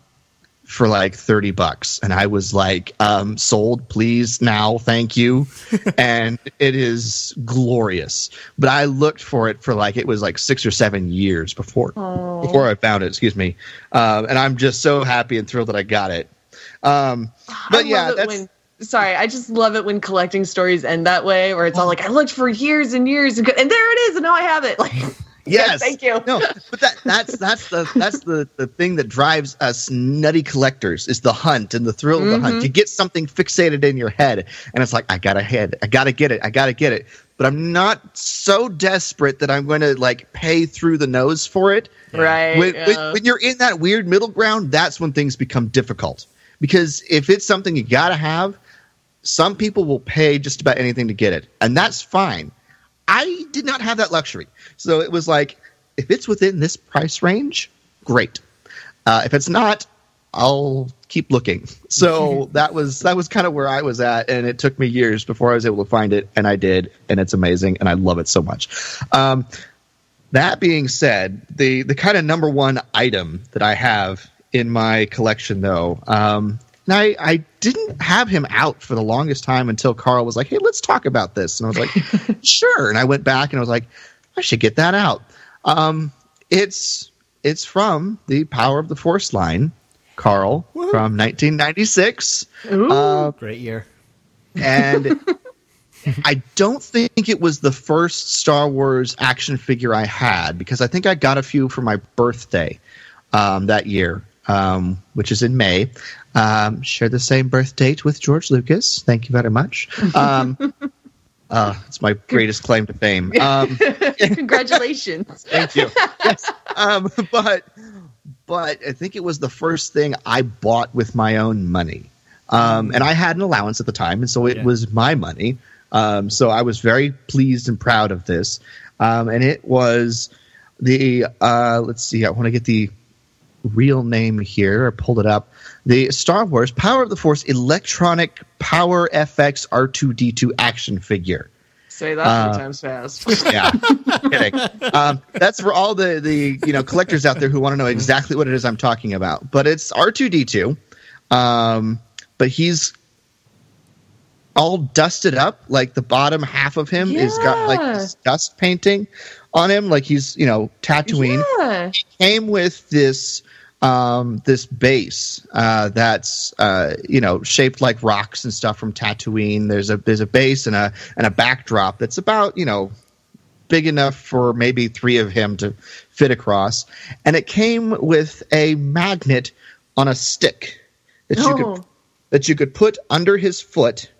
for like 30 bucks. And i was like um sold please now thank you. And it is glorious. But i looked for it for like it was like six or seven years before Oh. before i found it excuse me. Um and i'm just so happy and thrilled that i got it. Um but I yeah that's when, sorry, I just love it when collecting stories end that way, where it's all like, I looked for years and years, and, go- and there it is, and now I have it. Like, yes thank you. no but that that's that's the that's the the thing that drives us nutty collectors is the hunt and the thrill of the Mm-hmm. hunt you get something fixated in your head and it's like i gotta head. I gotta get it. I gotta get it. But i'm not so desperate that i'm going to like pay through the nose for it. Right? when, when, when you're in that weird middle ground that's when things become difficult. Because if it's something you gotta have some people will pay just about anything to get it and that's fine i did not have that luxury. So it was like if it's within this price range great. Uh, if it's not i'll keep looking. So that was that was kind of where i was at and it took me years before i was able to find it and i did and it's amazing and i love it so much. Um, that being said, the the kind of number one item that I have in my collection, though, um, and I I didn't have him out for the longest time until Carl was like, "Hey, let's talk about this," and I was like, "Sure," and I went back and I was like, "I should get that out." Um, it's it's from the Power of the Force line, Carl from 1996. Ooh. Uh, Great year. and I don't think it was the first Star Wars action figure I had because I think I got a few for my birthday um, that year. um, which is in May. Um, share the same birth date with George Lucas. Thank you very much. Um, uh, it's my greatest claim to fame. Um, Congratulations. Thank you. yes. Um, but but I think it was the first thing I bought with my own money. Um, and I had an allowance at the time, and so it Yeah. was my money. Um, so I was very pleased and proud of this. Um, and it was the uh, let's see, I want to get the real name here. I pulled it up. The Star Wars Power of the Force Electronic Power FX R2D2 action figure Say that Uh, three times fast. yeah, kidding. Um, that's for all the the you know collectors out there who want to know exactly what it is I'm talking about. But it's R2D2, um, but he's all dusted up. Like the bottom half of him is got like this dust painting on him, like he's you know Tatooine Yeah. came with this um, this base uh, that's uh, you know shaped like rocks and stuff from Tatooine. There's a there's a base and a and a backdrop that's about you know big enough for maybe three of him to fit across, and it came with a magnet on a stick that you could that you could put under his foot,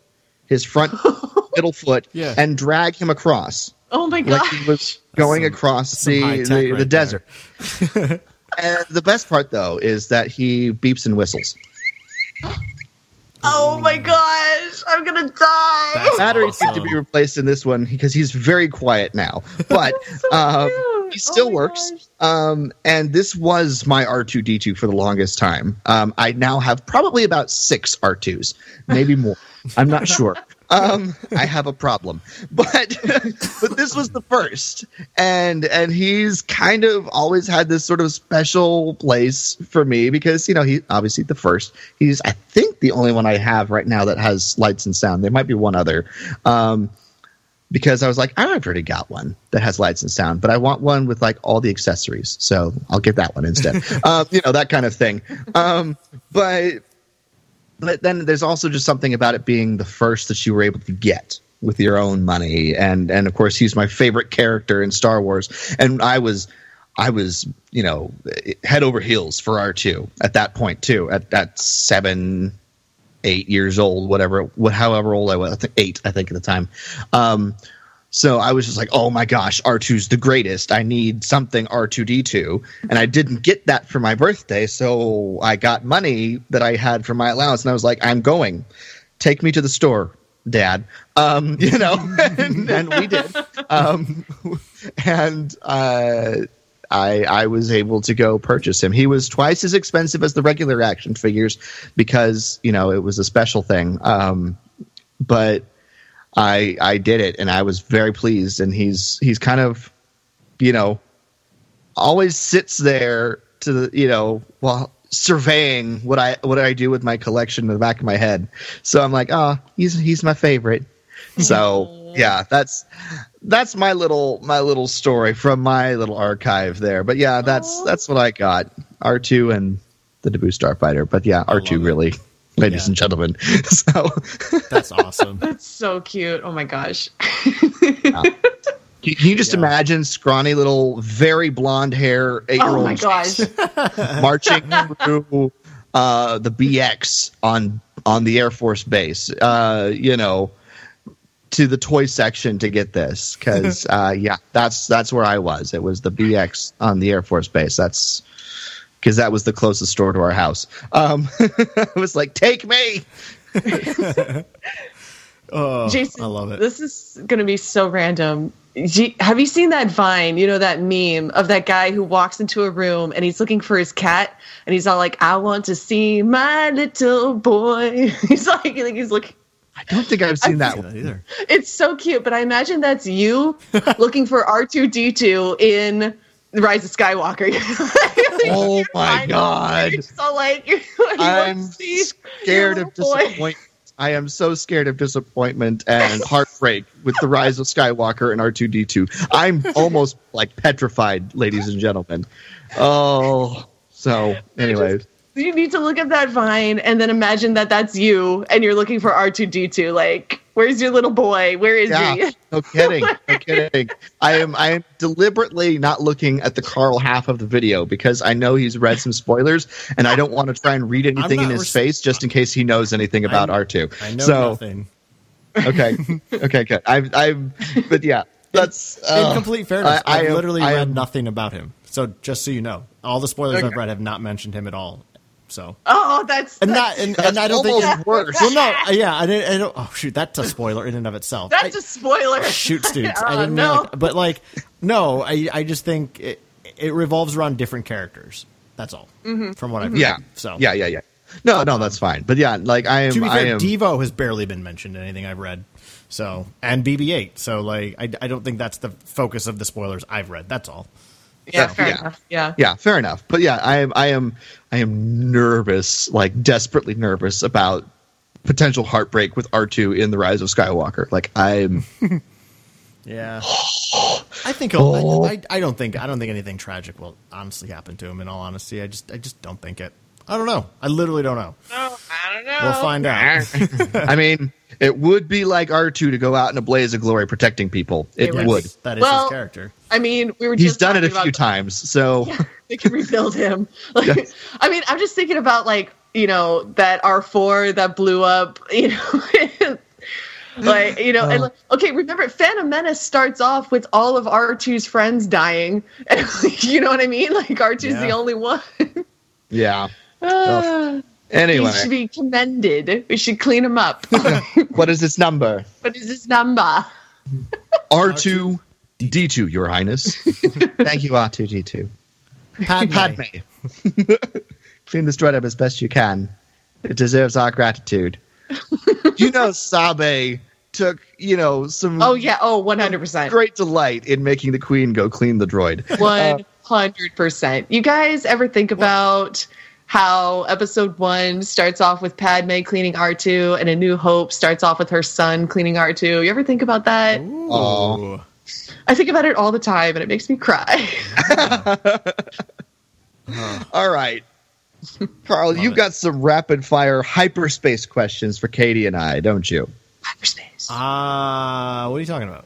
his front middle foot, Yeah. and drag him across Oh my god! like he was going some- across the the, right the desert. and the best part though is that he beeps and whistles. Oh my gosh. I'm gonna die. That's Batteries need to be replaced in this one because he's very quiet now, but um, he still Oh works. Um, and this was my R two D two for the longest time. Um, I now have probably about six R twos, maybe more. I'm not sure. Um, I have a problem, but but this was the first, and and he's kind of always had this sort of special place for me because you know he obviously the first. He's I think the only one I have right now that has lights and sound. There might be one other. Um, because I was like, I've already got one that has lights and sound, but I want one with like all the accessories. So I'll get that one instead. um, you know, that kind of thing. Um, but but then there's also just something about it being the first that you were able to get with your own money, and and of course he's my favorite character in Star Wars, and I was. I was, you know, head over heels for R two at that point too. At at seven, eight years old, whatever, what, however old I was, I think eight, I think at the time. Um, so I was just like, oh my gosh, R2's the greatest. I need something R2D2. And I didn't get that for my birthday. So I got money that I had from my allowance. And I was like, I'm going. Take me to the store, dad. Um, you know, and, and we did. Um, and, uh, I, I was able to go purchase him. He was twice as expensive as the regular action figures because, you know, it was a special thing. Um, but I I did it and I was very pleased and he's he's kind of you know always sits there to the you know while surveying what I what I do with my collection in the back of my head. So I'm like, oh, he's he's my favorite. So yeah, that's that's my little my little story from my little archive there. But yeah, that's that's what I got. R two and the Naboo Starfighter. But yeah, R two really. it. Really, ladies Yeah. and gentlemen. So That's awesome. That's so cute. Oh my gosh. Can can you just Yeah. imagine scrawny little, very blonde hair eight year Oh old gosh. marching through uh, the BX on on the Air Force base? Uh, you know, to the toy section to get this because uh, yeah, that's that's where I was. It was the BX on the Air Force base. That's because that was the closest store to our house. Um, it was like, take me. Oh, Jason, I love it. This is going to be so random. G- Have you seen that Vine? You know that meme of that guy who walks into a room and he's looking for his cat, and he's all like, "I want to see my little boy." he's like, like he's looking. I don't think I've seen that See one. either. It's so cute, but I imagine that's you looking for R two D two in the Rise of Skywalker. Oh my God. So like, you I'm scared of disappointment. I am so scared of disappointment and heartbreak with the rise of Skywalker and R2D2. I'm almost like petrified, ladies and gentlemen. Oh, so anyways, You need to look at that vine and then imagine that that's you and you're looking for R2D2 like Where's your little boy? Where is Yeah, he? no kidding, no kidding. I am I am deliberately not looking at the Carl half of the video because I know he's read some spoilers, and I don't want to try and read anything in his res- face just in case he knows anything about R two. I know so nothing. okay, okay, good. I've I've but yeah, that's In uh, complete fairness, I- I I, have am- literally I read am- nothing about him. So just so you know, all the spoilers I've read have not mentioned him at all. So Oh, that's and that's, not and, That's and I don't think almost worse. Well, no, uh, yeah, I didn't. I don't, oh shoot, that's a spoiler in and of itself. that's I- a spoiler. shoot students. Oh, I didn't no. mean like, but like, no, I I just think it, it revolves around different characters. That's all. Mm-hmm. From what I've yeah, read. So yeah, yeah, yeah. No, no, that's fine. But yeah, like I am, to be I fair, am. Devo has barely been mentioned in anything I've read. So and BB-8. So like, I, I don't think that's the focus of the spoilers I've read. That's all. Yeah, So, fair yeah. enough. Yeah. yeah, fair enough. But yeah, I am, I am, I am nervous, like desperately nervous about potential heartbreak with R two in the Rise of Skywalker. Like I'm, Yeah. I think he'll, I, oh. I, I don't think I don't think anything tragic will honestly happen to him. In all honesty, I just I just don't think it. I don't know. I literally don't know. Oh, I don't know. We'll find out. I mean, it would be like R two to go out in a blaze of glory protecting people. It It would. That is Well, his character. I mean, we were He's done it a few about- times, so they can rebuild him. Like, Yes. I mean, I'm just thinking about like you know that R4 that blew up. You know, like you know, and like, okay, remember Phantom Menace starts off with all of R2's friends dying, and like, you know what I mean? Like R2's the only one. yeah. Ah, Anyway, He should be commended. We should clean him up. what is this number? what is his number? R two D two, Your Highness. Thank you, R two D two. Padme. Padme. Clean this droid up as best you can. It deserves our gratitude. you know, Sabe took, you know, some Oh yeah. Oh, 100 percent. great delight in making the queen go clean the droid. One hundred percent. You guys ever think about how episode one starts off with Padme cleaning R two, and A New Hope starts off with her son cleaning R two? You ever think about that? Ooh. I think about it all the time, and it makes me cry. All right. Carl, you've got some rapid fire hyperspace questions for Katie and I, don't you? Hyperspace. Ah, what are you talking about?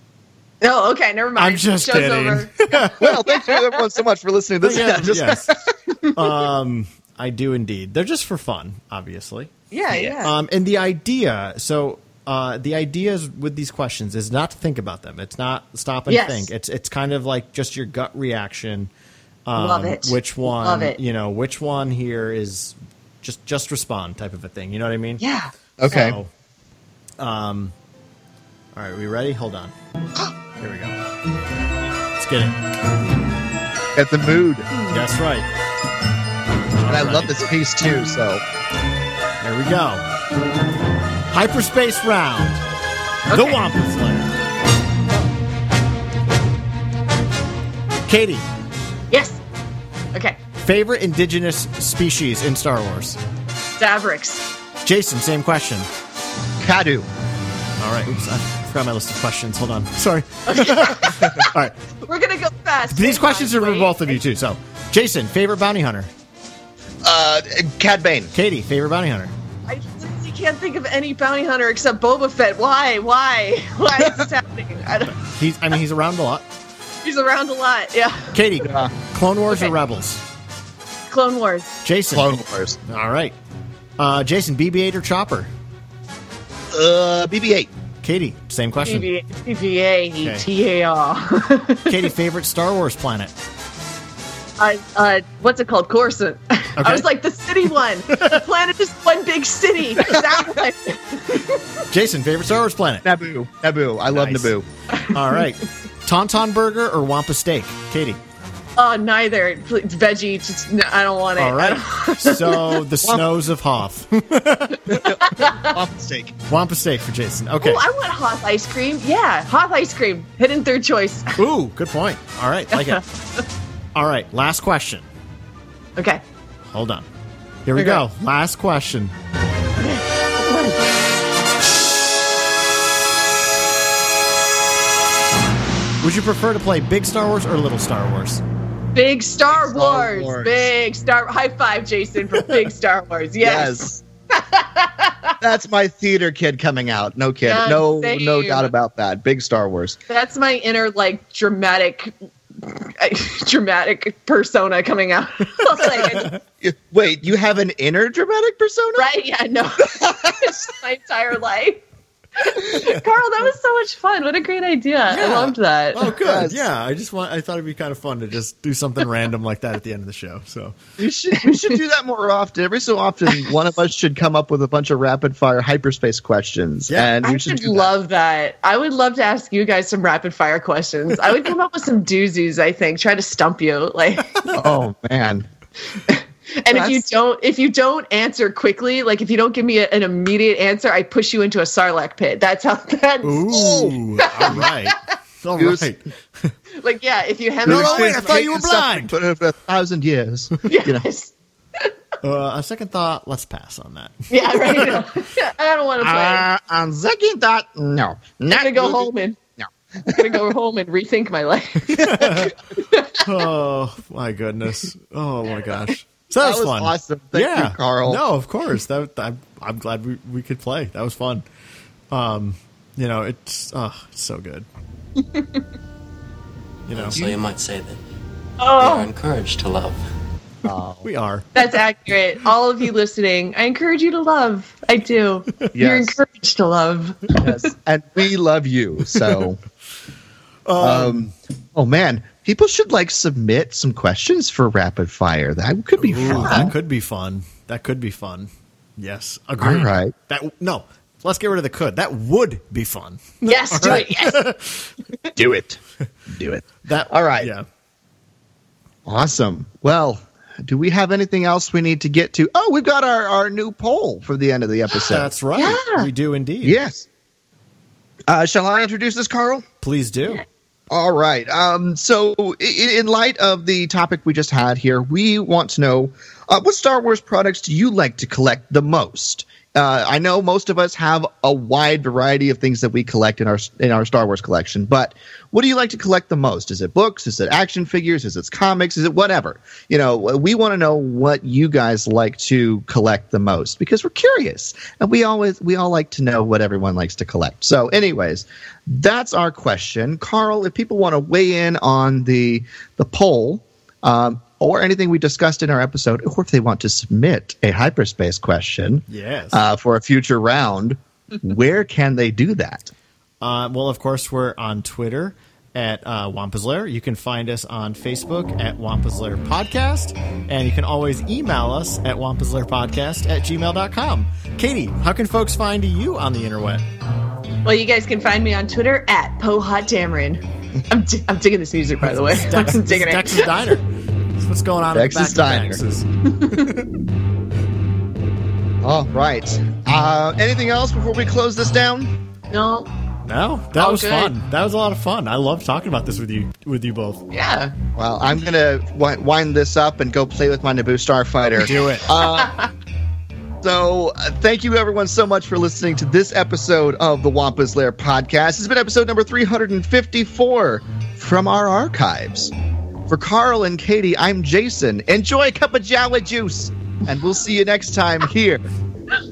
oh, okay. Never mind. I'm just Show's kidding. over. Well, thank you everyone so much for listening to this. Yeah, Just- yes. um, I do indeed. They're just for fun, obviously. Yeah, yeah. Um, and the idea, so uh, the idea is with these questions is not to think about them. It's not stop and Yes. think. It's it's kind of like just your gut reaction. Um, Love it. Which one? Love it. You know, which one here is just just respond type of a thing. You know what I mean? yeah. Okay. So, um, all right, we ready? Hold on. Here we go. Let's get it. At the mood. That's right. And I All love this piece too, so There we go. Hyperspace round. The Okay. Wampa's Lair. Katie, Yes. Okay. favorite indigenous species in Star Wars? Davrix. Jason, same question. Kaadu. All right. Oops, I forgot my list of questions. Hold on. Sorry. All right. We're gonna go fast. These Hang questions on, are for both of you, too. So, Jason, favorite bounty hunter? Uh Cad Bane. Katie, favorite bounty hunter? I can't think of any bounty hunter except Boba Fett. Why? Why? Why is this happening? I don't, He's, I mean, he's around a lot. he's around a lot. Yeah. Katie, Uh, Clone Wars or Rebels? Clone Wars. Jason. Clone Wars. All right. Uh, Jason, BB-8 or Chopper? Uh BB eight. Katie, same question. BB- BBA. TAR. Katie, favorite Star Wars planet? uh, uh, what's it called? Coruscant. Okay. I was like the city one. the planet is one big city. That one. Jason, favorite Star Wars planet? Naboo. Naboo. I love Nice. Naboo. All right. Tauntaun burger or Wampa steak? Katie. Oh, neither. Please, veggie. Just no, I don't want it. All I right. don't- So the snows of Hoth. Off steak. Wampa steak for Jason. Okay. Oh, I want Hoth ice cream. Yeah, Hoth ice cream. Hidden third choice. Ooh, good point. All right. Like it. All right. Last question. Okay. Hold on. Here we Okay. go. Last question. Would you prefer to play Big Star Wars or Little Star Wars? Big Star, Star Wars. Wars. Big Star. High five, Jason, for Big Star Wars. Yes. Yes. that's my theater kid coming out. No kid. Yeah, no, same. no doubt about that. Big Star Wars. That's my inner like dramatic, dramatic persona coming out. like, Wait, you have an inner dramatic persona? right? Yeah, no, It's my entire life. Carl, that was so much fun. What a great idea! I loved that. Oh, good. Yes. Yeah, I just want. I thought it'd be kind of fun to just do something random like that at the end of the show. So We should we should do that more often. Every so often, one of us should come up with a bunch of rapid fire hyperspace questions, Yeah, and we I should should do that. love that. I would love to ask you guys some rapid fire questions. I would come up with some doozies. I think try to stump you. Like, Oh man, and if you don't, if you don't answer quickly, like if you don't give me a, an immediate answer, I push you into a sarlacc pit. That's how. That's ooh, all right, all Goose. right. like yeah. If you have No, me- no, wait, I thought you were blind. But over a thousand years, you know. Yes. Uh, on second thought, let's pass on that. Yeah, right. I don't want to play. Uh, on second thought, no. I'm Not gonna go movie. home and No. I'm gonna go home and rethink my life. Oh my goodness. Oh my gosh. So that, That was, was fun. awesome. Thank yeah. you, Carl. No, of course. That I'm, I'm glad we, we could play. That was fun. Um, you know, it's oh, it's so good. you know, So you might say that we Oh, are encouraged to love. we are. that's accurate. All of you listening, I encourage you to love. I do. You're encouraged to love. Yes, and we love you. So, um, oh man, people should like submit some questions for rapid fire. That could be Ooh, fun. that could be fun. That could be fun. Yes, agree. All right. That no. Let's get rid of the could. That would be fun. Yes, do it. Yes. Do it. Do it. That All right. Yeah. Awesome. Well, do we have anything else we need to get to? Oh, we've got our, our new poll for the end of the episode. That's right. Yeah. We do indeed. yes. Uh, shall I introduce this, Carl? Please do. All right. Um, so, in, light of the topic we just had here, we want to know uh, what Star Wars products do you like to collect the most? Uh, I know most of us have a wide variety of things that we collect in our in our Star Wars collection, but what do you like to collect the most? Is it books? Is it action figures? Is it comics? Is it whatever? You know, we want to know what you guys like to collect the most because we're curious, and we always we all like to know what everyone likes to collect. So, anyways, that's our question, Carl. If people want to weigh in on the the poll. Um, or anything we discussed in our episode, or if they want to submit a hyperspace question Yes. uh, for a future round, where can they do that? Uh, well, of course, we're on Twitter at uh, Wampa's Lair. You can find us on Facebook at Wampa's Lair Podcast. And you can always email us at Wampa's Lair Podcast at gmail.com. Katie, how can folks find you on the internet? Well, you guys can find me on Twitter at PoHotDamarin. I'm, di- I'm digging this music, by the way. Dex, I'm digging Dex's it. Diner. That's what's going on Dex's at the back of Dex's. All right. Uh, anything else before we close this down? No, No, that All was good. fun. That was a lot of fun. I love talking about this with you with you both. yeah. Well, I'm gonna wi- wind this up and go play with my Naboo Starfighter. Do it. So, uh, thank you everyone so much for listening to this episode of the Wampa's Lair podcast. It's been episode number 354 from our archives. For Carl and Katie, I'm Jason. Enjoy a cup of Jawa juice, and we'll see you next time here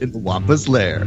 in the Wampa's Lair.